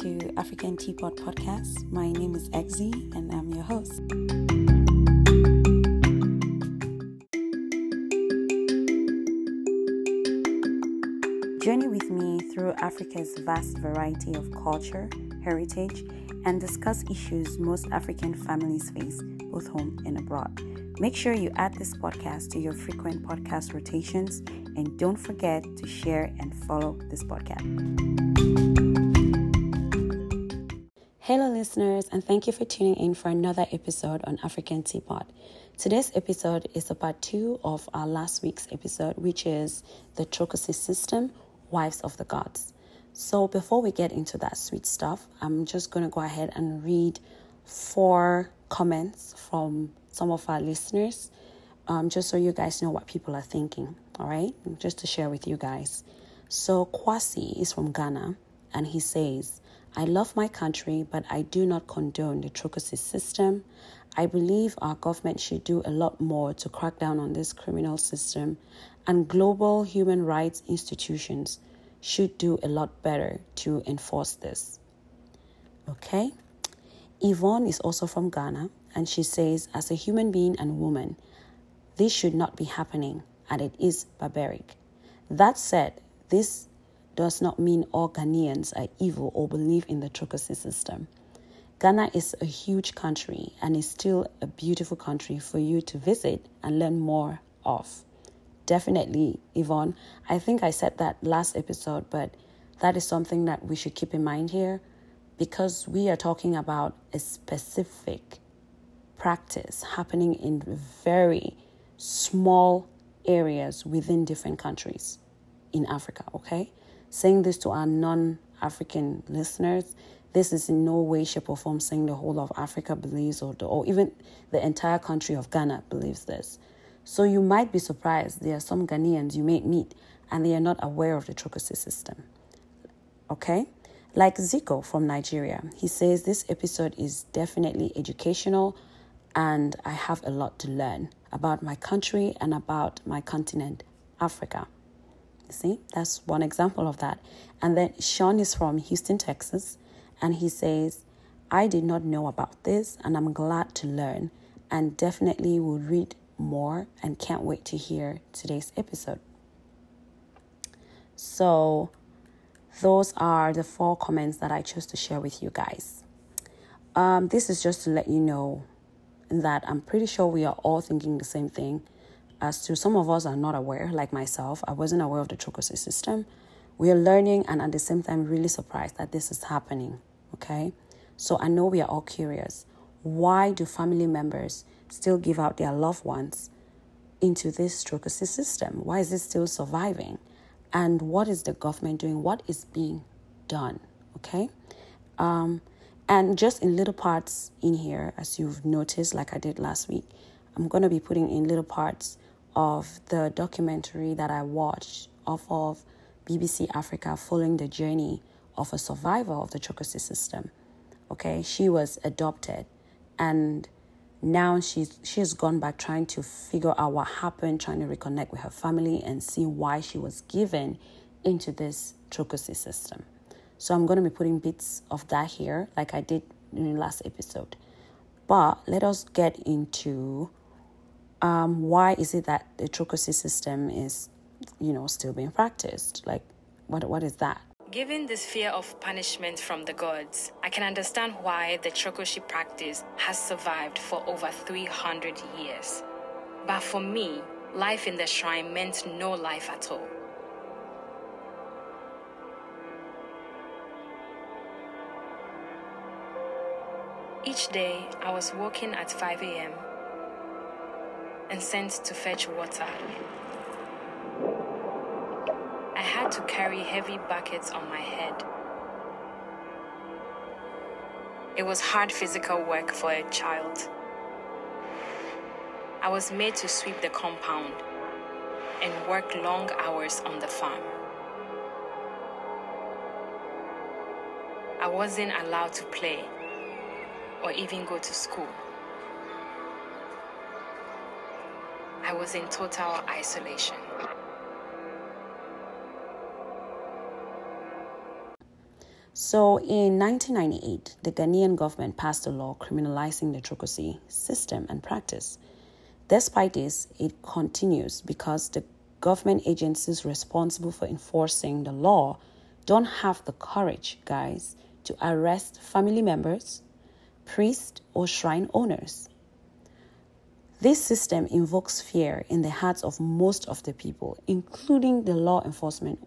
to African Teapot Podcast. My name is Exy and I'm your host. Journey with me through Africa's vast variety of culture, heritage, and discuss issues most African families face, both home and abroad. Make sure you add this podcast to your frequent podcast rotations and don't forget to share and follow this podcast. Hello, listeners, and thank you for tuning in for another episode on African Teapot. Today's episode is a part two of our last week's episode, which is the Trokosi system, Wives of the Gods. So, before we get into that sweet stuff, I'm just going to go ahead and read four comments from some of our listeners, um, just so you guys know what people are thinking. All right, just to share with you guys. So Kwasi is from Ghana, and he says, "I love my country, but I do not condone the Trokosi system. I believe our government should do a lot more to crack down on this criminal system, and global human rights institutions." should do a lot better to enforce this. Okay? Yvonne is also from Ghana, and she says, as a human being and woman, this should not be happening, and it is barbaric. That said, this does not mean all Ghanaians are evil or believe in the Trokosi system. Ghana is a huge country and is still a beautiful country for you to visit and learn more of. Definitely, Yvonne. I think I said that last episode, but that is something that we should keep in mind here because we are talking about a specific practice happening in very small areas within different countries in Africa, okay? Saying this to our non African listeners, this is in no way, shape, or form saying the whole of Africa believes or, the, or even the entire country of Ghana believes this. So you might be surprised there are some Ghanaians you may meet and they are not aware of the Trokosi system. Okay? Like Zico from Nigeria, he says this episode is definitely educational and I have a lot to learn about my country and about my continent, Africa. See, that's one example of that. And then Sean is from Houston, Texas, and he says, I did not know about this and I'm glad to learn and definitely will read more and can't wait to hear today's episode. So, those are the four comments that I chose to share with you guys. Um, this is just to let you know that I'm pretty sure we are all thinking the same thing. As to some of us are not aware, like myself, I wasn't aware of the Trokosi system. We are learning and at the same time really surprised that this is happening. Okay, so I know we are all curious. Why do family members still give out their loved ones into this Trokosi system? Why is it still surviving? and what is the government doing, what is being done. Okay. Um, and just in little parts in here, as you've noticed, like I did last week, I'm going to be putting in little parts of the documentary that I watched off of BBC Africa following the journey of a survivor of the Trokosi system. Okay, she was adopted and now she's she has gone back trying to figure out what happened, trying to reconnect with her family and see why she was given into this Trokosi system. So I'm going to be putting bits of that here, like I did in the last episode. But let us get into um, why is it that the Trokosi system is, you know, still being practiced? Like, what what is that? Given this fear of punishment from the gods, I can understand why the Trokosi practice has survived for over 300 years. But for me, life in the shrine meant no life at all. Each day, I was woken at 5 a.m. and sent to fetch water. I had to carry heavy buckets on my head. It was hard physical work for a child. I was made to sweep the compound and work long hours on the farm. I wasn't allowed to play or even go to school. I was in total isolation. So in 1998, the Ghanaian government passed a law criminalizing the trokosi system and practice. Despite this, it continues because the government agencies responsible for enforcing the law don't have the courage, guys, to arrest family members, priests, or shrine owners. This system invokes fear in the hearts of most of the people, including the law enforcement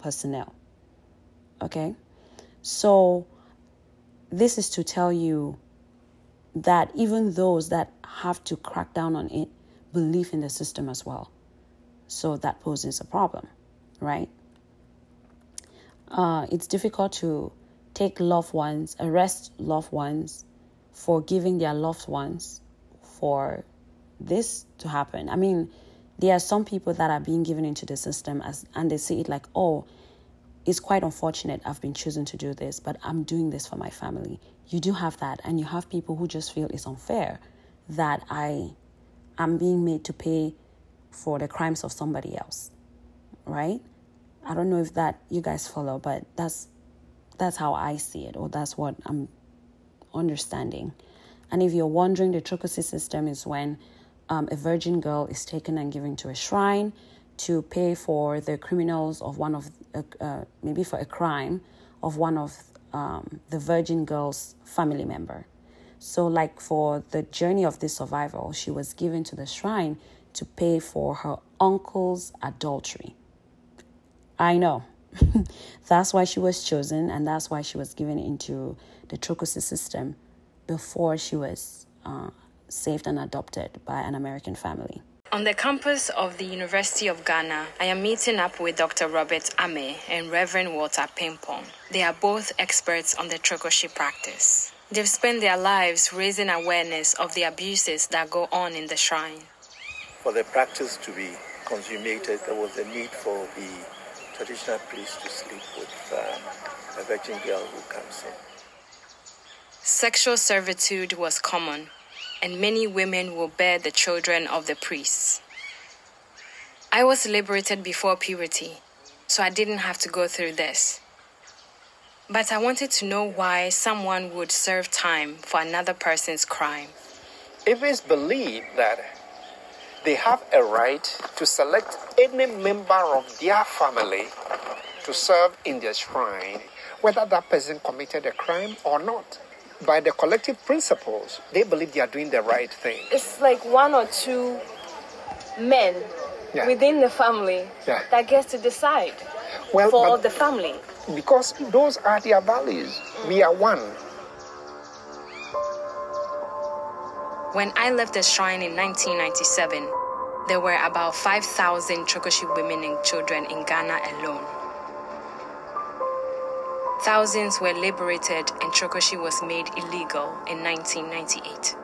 personnel. Okay? So, this is to tell you that even those that have to crack down on it believe in the system as well. So, that poses a problem, right? Uh, it's difficult to take loved ones, arrest loved ones for giving their loved ones for this to happen. I mean, there are some people that are being given into the system as and they see it like, oh, it's quite unfortunate I've been chosen to do this, but I'm doing this for my family. You do have that, and you have people who just feel it's unfair that I am being made to pay for the crimes of somebody else. Right? I don't know if that you guys follow, but that's that's how I see it, or that's what I'm understanding. And if you're wondering, the trokosi system is when um, a virgin girl is taken and given to a shrine to pay for the criminals of one of, uh, uh, maybe for a crime of one of um, the virgin girl's family member. So, like for the journey of this survival, she was given to the shrine to pay for her uncle's adultery. I know. that's why she was chosen, and that's why she was given into the Trokosi system before she was uh, saved and adopted by an American family. On the campus of the University of Ghana, I am meeting up with Dr. Robert Ame and Reverend Walter Pimpong. They are both experts on the Trokosi practice. They've spent their lives raising awareness of the abuses that go on in the shrine. For the practice to be consummated, there was a need for the traditional priest to sleep with um, a virgin girl who comes in. Sexual servitude was common, and many women will bear the children of the priests. I was liberated before puberty, so I didn't have to go through this. But I wanted to know why someone would serve time for another person's crime. If It is believed that they have a right to select any member of their family to serve in their shrine, whether that person committed a crime or not by the collective principles, they believe they are doing the right thing. It's like one or two men yeah. within the family yeah. that gets to decide well, for the family. Because those are their values. Mm. We are one. When I left the shrine in 1997, there were about 5,000 Trokosi women and children in Ghana alone. Thousands were liberated and Trokosi was made illegal in 1998.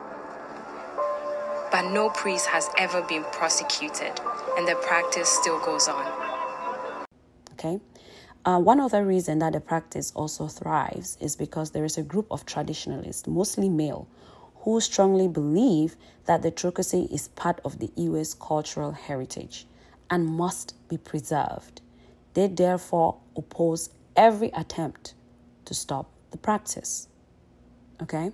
But no priest has ever been prosecuted, and the practice still goes on. Okay. Uh, one other reason that the practice also thrives is because there is a group of traditionalists, mostly male, who strongly believe that the Trokosi is part of the Ewe's cultural heritage and must be preserved. They therefore oppose every attempt to stop the practice. Okay?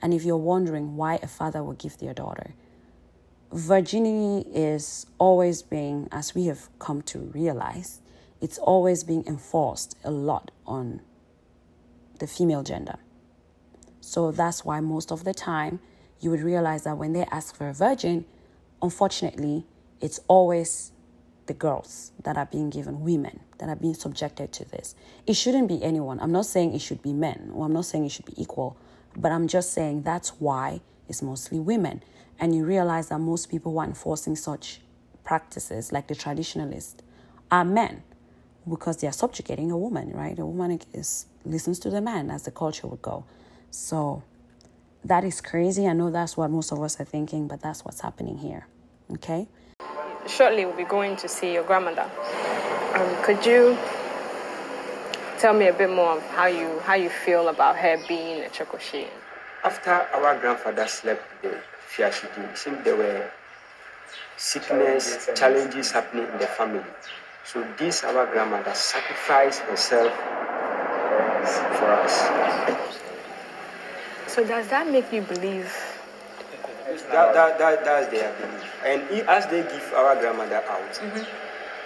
And if you're wondering why a father would give their daughter, virginity is always being, as we have come to realize, it's always being enforced a lot on the female gender. So that's why most of the time you would realize that when they ask for a virgin, unfortunately, it's always the girls that are being given, women that are being subjected to this. It shouldn't be anyone. I'm not saying it should be men, or I'm not saying it should be equal, but I'm just saying that's why it's mostly women. And you realize that most people who are enforcing such practices, like the traditionalists, are men because they are subjugating a woman, right? A woman is listens to the man, as the culture would go. So that is crazy. I know that's what most of us are thinking, but that's what's happening here. Okay? Shortly we'll be going to see your grandmother. Um, could you tell me a bit more of how you how you feel about her being a Trokosi? After our grandfather slept the Fiashidi, it seemed there were sickness, challenges happening in the family. So this our grandmother sacrificed herself for us. So does that make you believe? That, that, that, that's their belief. And as they give our grandmother out,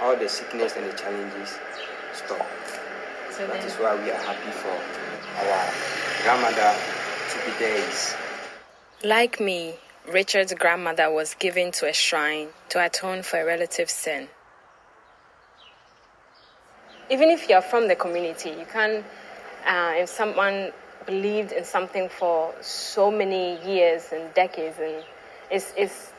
all the sickness and the challenges stop. So That then, is why we are happy for our grandmother to be there. Is Like me, Richard's grandmother was given to a shrine to atone for a relative's sin. even if you're from the community, you can. Uh, if someone believed in something for so many years and decades, and it's it's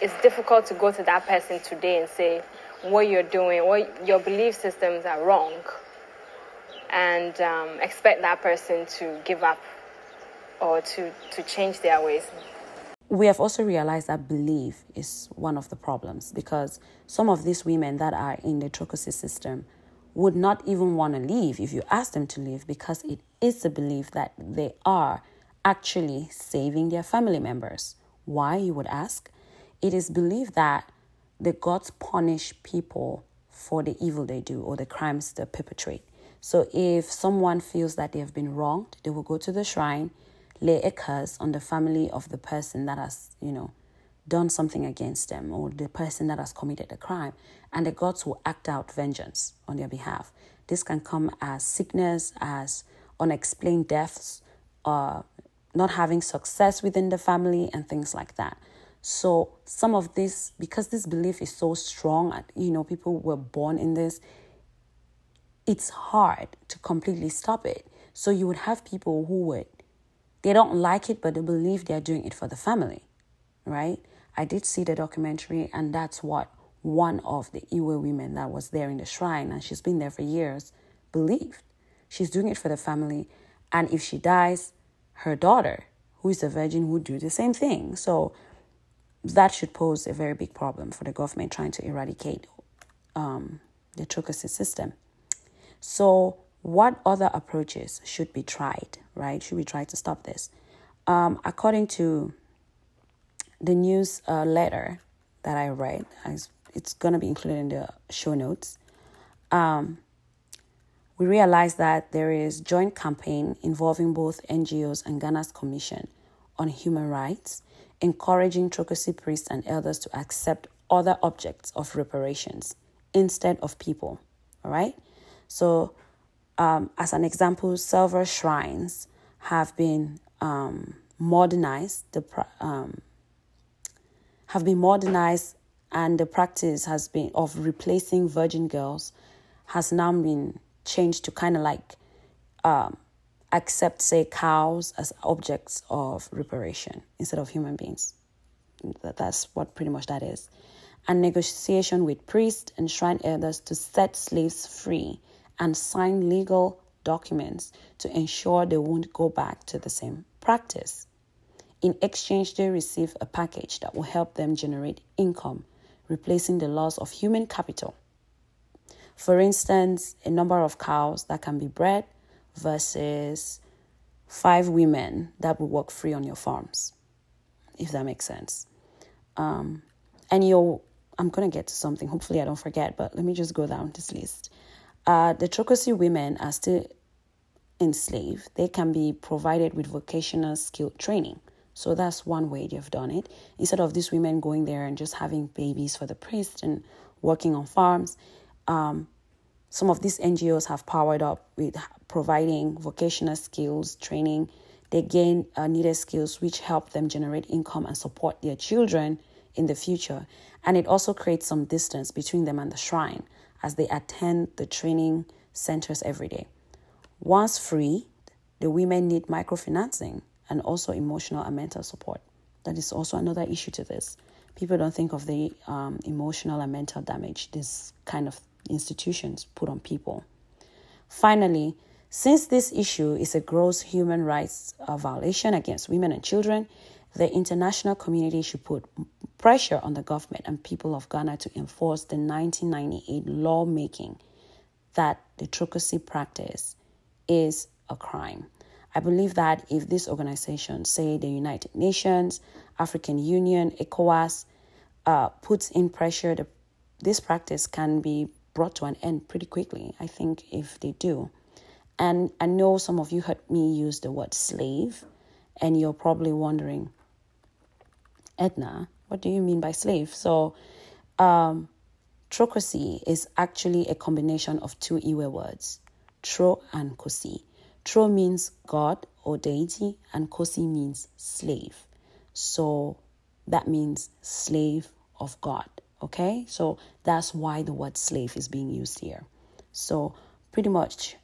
it's difficult to go to that person today and say what you're doing, what your belief systems are wrong, and um, expect that person to give up or to to change their ways. we have also realized that belief is one of the problems because some of these women that are in the trokosi system would not even want to leave if you ask them to leave because it is a belief that they are actually saving their family members. Why, you would ask? It is believed that the gods punish people for the evil they do or the crimes they perpetrate. So if someone feels that they have been wronged, they will go to the shrine, lay a curse on the family of the person that has, you know, done something against them or the person that has committed a crime, and the gods will act out vengeance on their behalf. This can come as sickness, as unexplained deaths, uh, not having success within the family, and things like that. So some of this, because this belief is so strong, and, you know, people were born in this, it's hard to completely stop it. So you would have people who would, they don't like it, but they believe they're doing it for the family, right? I did see the documentary, and that's what one of the Ewe women that was there in the shrine, and she's been there for years, believed. She's doing it for the family, and if she dies, her daughter, who is a virgin, would do the same thing. So that should pose a very big problem for the government trying to eradicate um, the trokosi system. So, what other approaches should be tried, right? Should we try to stop this? Um, according to the news uh, letter that I read, it's going to be included in the show notes. Um, we realized that there is joint campaign involving both NGOs and Ghana's Commission on Human Rights, encouraging Trokosi priests and elders to accept other objects of reparations instead of people. All right. So, um, as an example, several shrines have been um, modernized. The um, have been modernized, and the practice has been of replacing virgin girls has now been changed to kind of like um, accept, say, cows as objects of reparation instead of human beings. That, that's what pretty much that is. And negotiation with priests and shrine elders to set slaves free and sign legal documents to ensure they won't go back to the same practice. In exchange, they receive a package that will help them generate income, replacing the loss of human capital. For instance, a number of cows that can be bred versus five women that will work free on your farms, if that makes sense. Um, and you'll, I'm going to get to something. Hopefully, I don't forget, but let me just go down this list. Uh, the Trokosi women are still enslaved. They can be provided with vocational skill training. So that's one way they've done it. Instead of these women going there and just having babies for the priest and working on farms, um, some of these NGOs have powered up with providing vocational skills training. They gain uh, needed skills which help them generate income and support their children in the future. And it also creates some distance between them and the shrine as they attend the training centers every day. Once free, the women need microfinancing and also emotional and mental support. That is also another issue to this. People don't think of the um, emotional and mental damage this kind of institutions put on people. Finally, since this issue is a gross human rights violation against women and children, the international community should put pressure on the government and people of Ghana to enforce the 1998 lawmaking that the trokosi practice is a crime. I believe that if these organizations, say the United Nations, African Union, ECOWAS, uh, puts in pressure, the, this practice can be brought to an end pretty quickly. I think if they do. And I know some of you heard me use the word slave, and you're probably wondering, Edna, what do you mean by slave? So, um, is actually a combination of two Ewe words, tro and kosi. Tro means God or deity, and kosi means slave. So that means slave of God. Okay, so that's why the word slave is being used here. So, pretty much,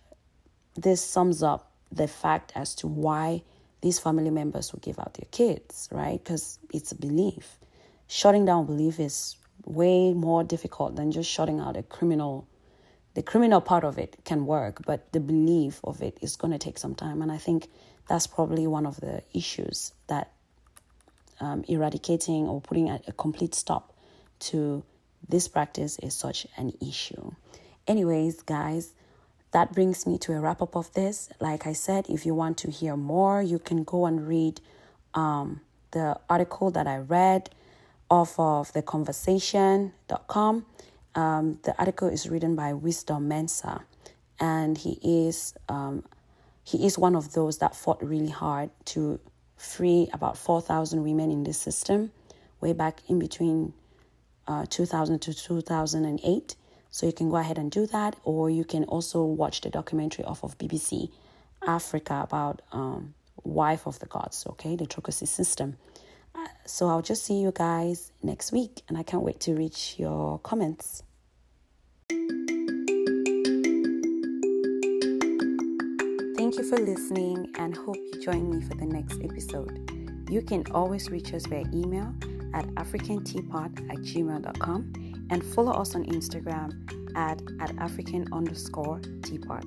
this sums up the fact as to why these family members will give out their kids, right? Because it's a belief. Shutting down belief is way more difficult than just shutting out a criminal. The criminal part of it can work, but the belief of it is going to take some time. And I think that's probably one of the issues that um, eradicating or putting a, a complete stop to this practice is such an issue. Anyways, guys, that brings me to a wrap up of this. Like I said, if you want to hear more, you can go and read um, the article that I read off of theconversation.com. Um, the article is written by Wisdom Mensah, and he is um, he is one of those that fought really hard to free about 4,000 women in this system way back in between uh, 2000 to 2008. So you can go ahead and do that, or you can also watch the documentary off of BBC Africa about um, Wife of the Gods, okay, the Trokosi system. So I'll just see you guys next week, and I can't wait to reach your comments. Thank you for listening and hope you join me for the next episode. You can always reach us via email at africanteapot at gmail.com and follow us on Instagram at, at african underscore teapot.